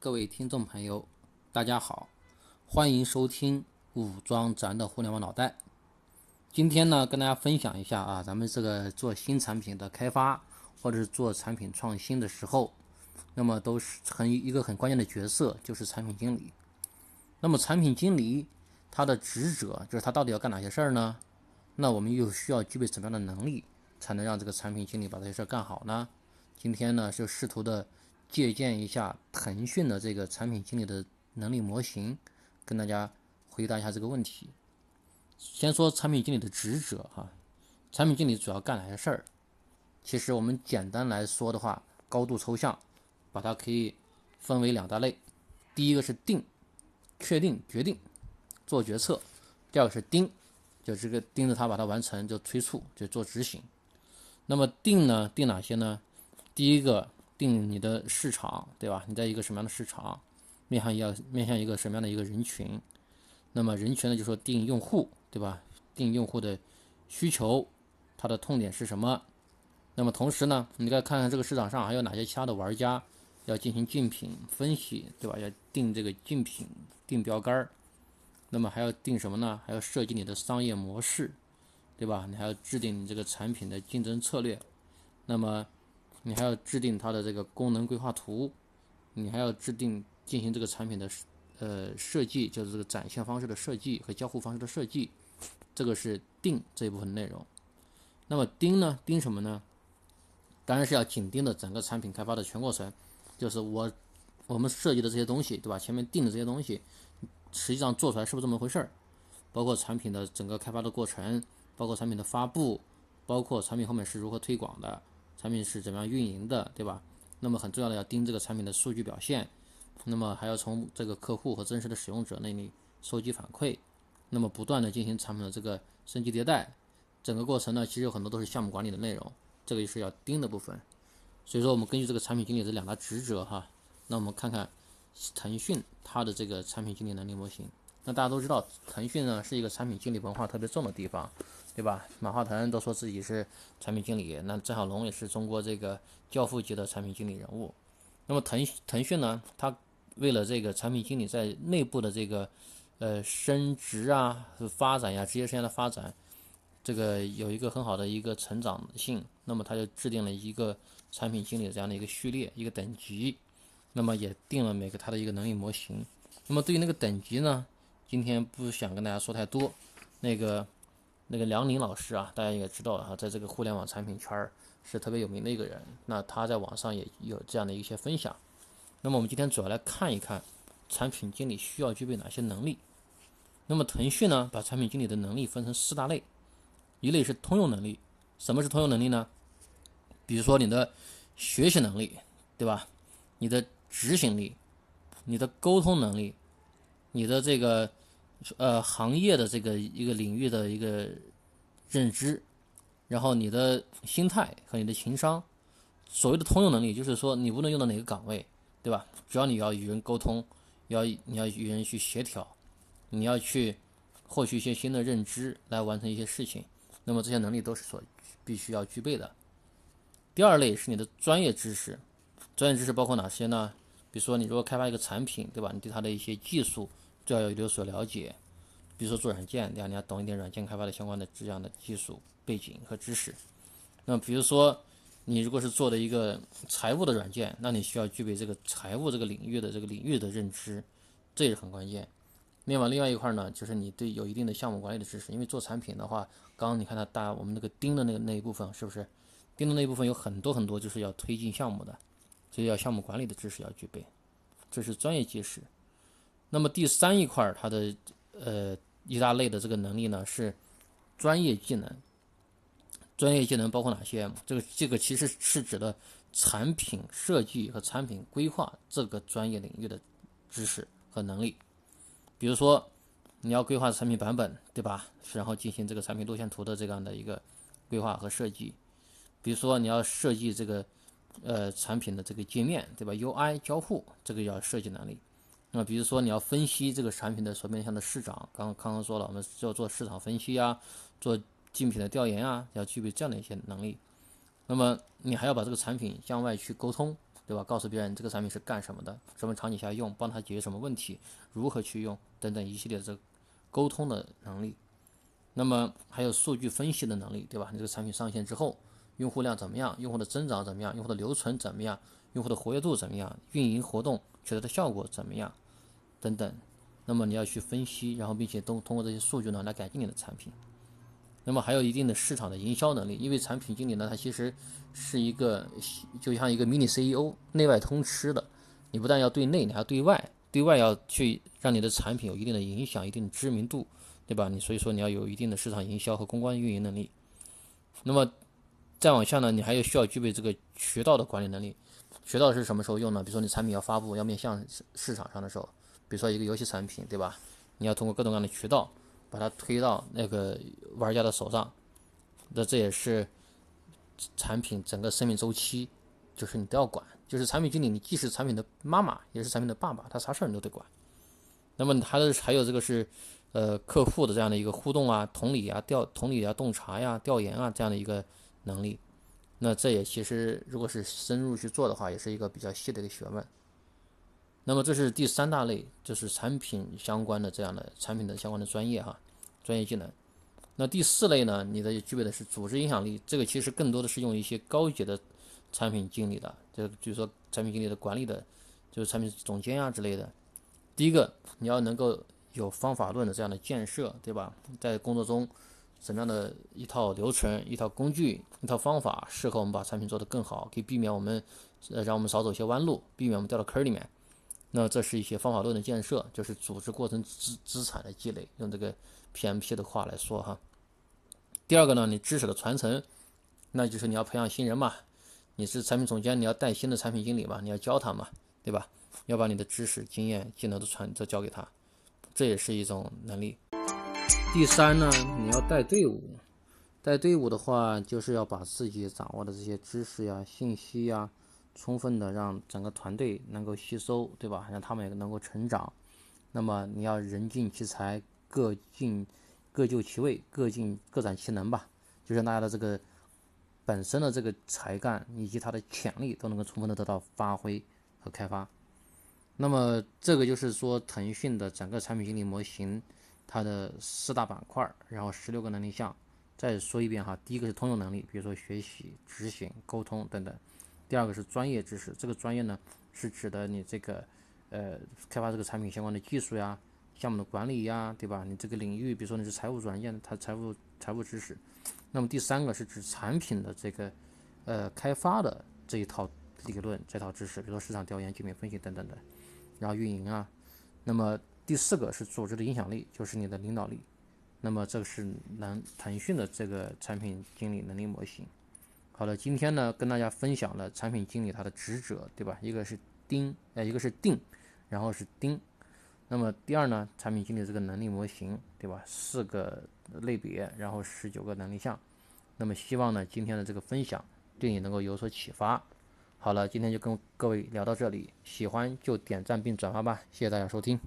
各位听众朋友，大家好，欢迎收听武装咱的互联网脑袋。今天呢，跟大家分享一下啊，咱们这个做新产品的开发，或者是做产品创新的时候，那么都是很一个很关键的角色，就是产品经理。那么产品经理他的职责就是他到底要干哪些事儿呢？那我们又需要具备什么样的能力，才能让这个产品经理把这些事儿干好呢？今天呢，就试图的。借鉴一下腾讯的这个产品经理的能力模型，跟大家回答一下这个问题。先说产品经理的职责哈，产品经理主要干哪些事儿？其实我们简单来说的话，高度抽象，把它可以分为两大类。第一个是定，确定、决定、做决策；第二个是盯，就这个盯着它把它完成，就催促，就做执行。那么定呢？定哪些呢？第一个。定你的市场，对吧？你在一个什么样的市场，面向要面向一个什么样的一个人群？那么人群呢，就说定用户，对吧？定用户的需求，它的痛点是什么？那么同时呢，你再看看这个市场上还有哪些其他的玩家要进行竞品分析，对吧？要定这个竞品定标杆儿。那么还要定什么呢？还要设计你的商业模式，对吧？你还要制定你这个产品的竞争策略。那么。你还要制定它的这个功能规划图，你还要制定进行这个产品的呃设计，就是这个展现方式的设计和交互方式的设计，这个是定这一部分内容。那么盯呢？盯什么呢？当然是要紧盯的整个产品开发的全过程，就是我我们设计的这些东西，对吧？前面定的这些东西，实际上做出来是不是这么回事儿？包括产品的整个开发的过程，包括产品的发布，包括产品后面是如何推广的。产品是怎么样运营的，对吧？那么很重要的要盯这个产品的数据表现，那么还要从这个客户和真实的使用者那里收集反馈，那么不断的进行产品的这个升级迭代，整个过程呢，其实有很多都是项目管理的内容，这个就是要盯的部分。所以说，我们根据这个产品经理的两大职责哈，那我们看看腾讯它的这个产品经理能力模型。那大家都知道，腾讯呢是一个产品经理文化特别重的地方。对吧？马化腾都说自己是产品经理，那郑晓龙也是中国这个教父级的产品经理人物。那么腾腾讯呢？他为了这个产品经理在内部的这个呃升职啊、发展呀、职业生涯的发展，这个有一个很好的一个成长性。那么他就制定了一个产品经理这样的一个序列、一个等级。那么也定了每个他的一个能力模型。那么对于那个等级呢，今天不想跟大家说太多，那个。那个梁宁老师啊，大家也知道了哈，在这个互联网产品圈儿是特别有名的一个人。那他在网上也有这样的一些分享。那么我们今天主要来看一看产品经理需要具备哪些能力。那么腾讯呢，把产品经理的能力分成四大类，一类是通用能力。什么是通用能力呢？比如说你的学习能力，对吧？你的执行力，你的沟通能力，你的这个。呃，行业的这个一个领域的一个认知，然后你的心态和你的情商，所谓的通用能力，就是说你无论用到哪个岗位，对吧？只要你要与人沟通，要你要与人去协调，你要去获取一些新的认知来完成一些事情，那么这些能力都是所必须要具备的。第二类是你的专业知识，专业知识包括哪些呢？比如说你如果开发一个产品，对吧？你对它的一些技术。就要有所了解，比如说做软件，对吧？你要懂一点软件开发的相关的这样的技术背景和知识。那，比如说你如果是做的一个财务的软件，那你需要具备这个财务这个领域的这个领域的认知，这也是很关键。另外，另外一块呢，就是你对有一定的项目管理的知识，因为做产品的话，刚刚你看它大我们那个钉的那个那一部分，是不是？钉的那一部分有很多很多就是要推进项目的，所以要项目管理的知识要具备，这是专业知识。那么第三一块，它的呃一大类的这个能力呢是专业技能。专业技能包括哪些？这个这个其实是指的产品设计和产品规划这个专业领域的知识和能力。比如说你要规划产品版本，对吧？然后进行这个产品路线图的这样的一个规划和设计。比如说你要设计这个呃产品的这个界面，对吧？UI 交互这个要设计能力。那比如说你要分析这个产品的所面向的市场，刚刚刚说了，我们需要做市场分析啊，做竞品的调研啊，要具备这样的一些能力。那么你还要把这个产品向外去沟通，对吧？告诉别人这个产品是干什么的，什么场景下用，帮他解决什么问题，如何去用等等一系列的这沟通的能力。那么还有数据分析的能力，对吧？你这个产品上线之后，用户量怎么样？用户的增长怎么样？用户的留存怎么样？用户的活跃度怎么样？运营活动取得的效果怎么样？等等。那么你要去分析，然后并且都通过这些数据呢来改进你的产品。那么还有一定的市场的营销能力，因为产品经理呢，他其实是一个就像一个 mini CEO，内外通吃的。你不但要对内，你还要对外，对外要去让你的产品有一定的影响、一定的知名度。对吧？你所以说你要有一定的市场营销和公关运营能力。那么再往下呢，你还有需要具备这个渠道的管理能力。渠道是什么时候用呢？比如说你产品要发布、要面向市场上的时候，比如说一个游戏产品，对吧？你要通过各种各样的渠道把它推到那个玩家的手上。那这也是产品整个生命周期，就是你都要管。就是产品经理，你既是产品的妈妈，也是产品的爸爸，他啥事儿你都得管。那么还有还有这个是。呃，客户的这样的一个互动啊、同理啊、调同理啊、洞察呀、调研啊这样的一个能力，那这也其实如果是深入去做的话，也是一个比较细的一个学问。那么这是第三大类，就是产品相关的这样的产品的相关的专业哈，专业技能。那第四类呢，你的具备的是组织影响力，这个其实更多的是用一些高级的产品经理的，就比如说产品经理的管理的，就是产品总监啊之类的。第一个，你要能够。有方法论的这样的建设，对吧？在工作中，怎么样的一套流程、一套工具、一套方法，适合我们把产品做得更好，可以避免我们，呃，让我们少走一些弯路，避免我们掉到坑里面。那这是一些方法论的建设，就是组织过程资资产的积累。用这个 PMP 的话来说哈。第二个呢，你知识的传承，那就是你要培养新人嘛。你是产品总监，你要带新的产品经理嘛，你要教他嘛，对吧？要把你的知识、经验、技能都传都交给他。这也是一种能力。第三呢，你要带队伍，带队伍的话，就是要把自己掌握的这些知识呀、信息呀，充分的让整个团队能够吸收，对吧？让他们也能够成长。那么你要人尽其才，各尽各就其位，各尽各展其能吧，就是大家的这个本身的这个才干以及他的潜力都能够充分的得到发挥和开发。那么这个就是说，腾讯的整个产品经理模型，它的四大板块，然后十六个能力项。再说一遍哈，第一个是通用能力，比如说学习、执行、沟通等等；第二个是专业知识，这个专业呢是指的你这个呃开发这个产品相关的技术呀、项目的管理呀，对吧？你这个领域，比如说你是财务软件，它财务财务知识。那么第三个是指产品的这个呃开发的这一套理论、这套知识，比如说市场调研、竞品分析等等的。然后运营啊，那么第四个是组织的影响力，就是你的领导力。那么这个是能腾讯的这个产品经理能力模型。好了，今天呢跟大家分享了产品经理他的职责，对吧？一个是盯，呃，一个是定，然后是盯。那么第二呢，产品经理这个能力模型，对吧？四个类别，然后十九个能力项。那么希望呢今天的这个分享对你能够有所启发。好了，今天就跟各位聊到这里，喜欢就点赞并转发吧，谢谢大家收听。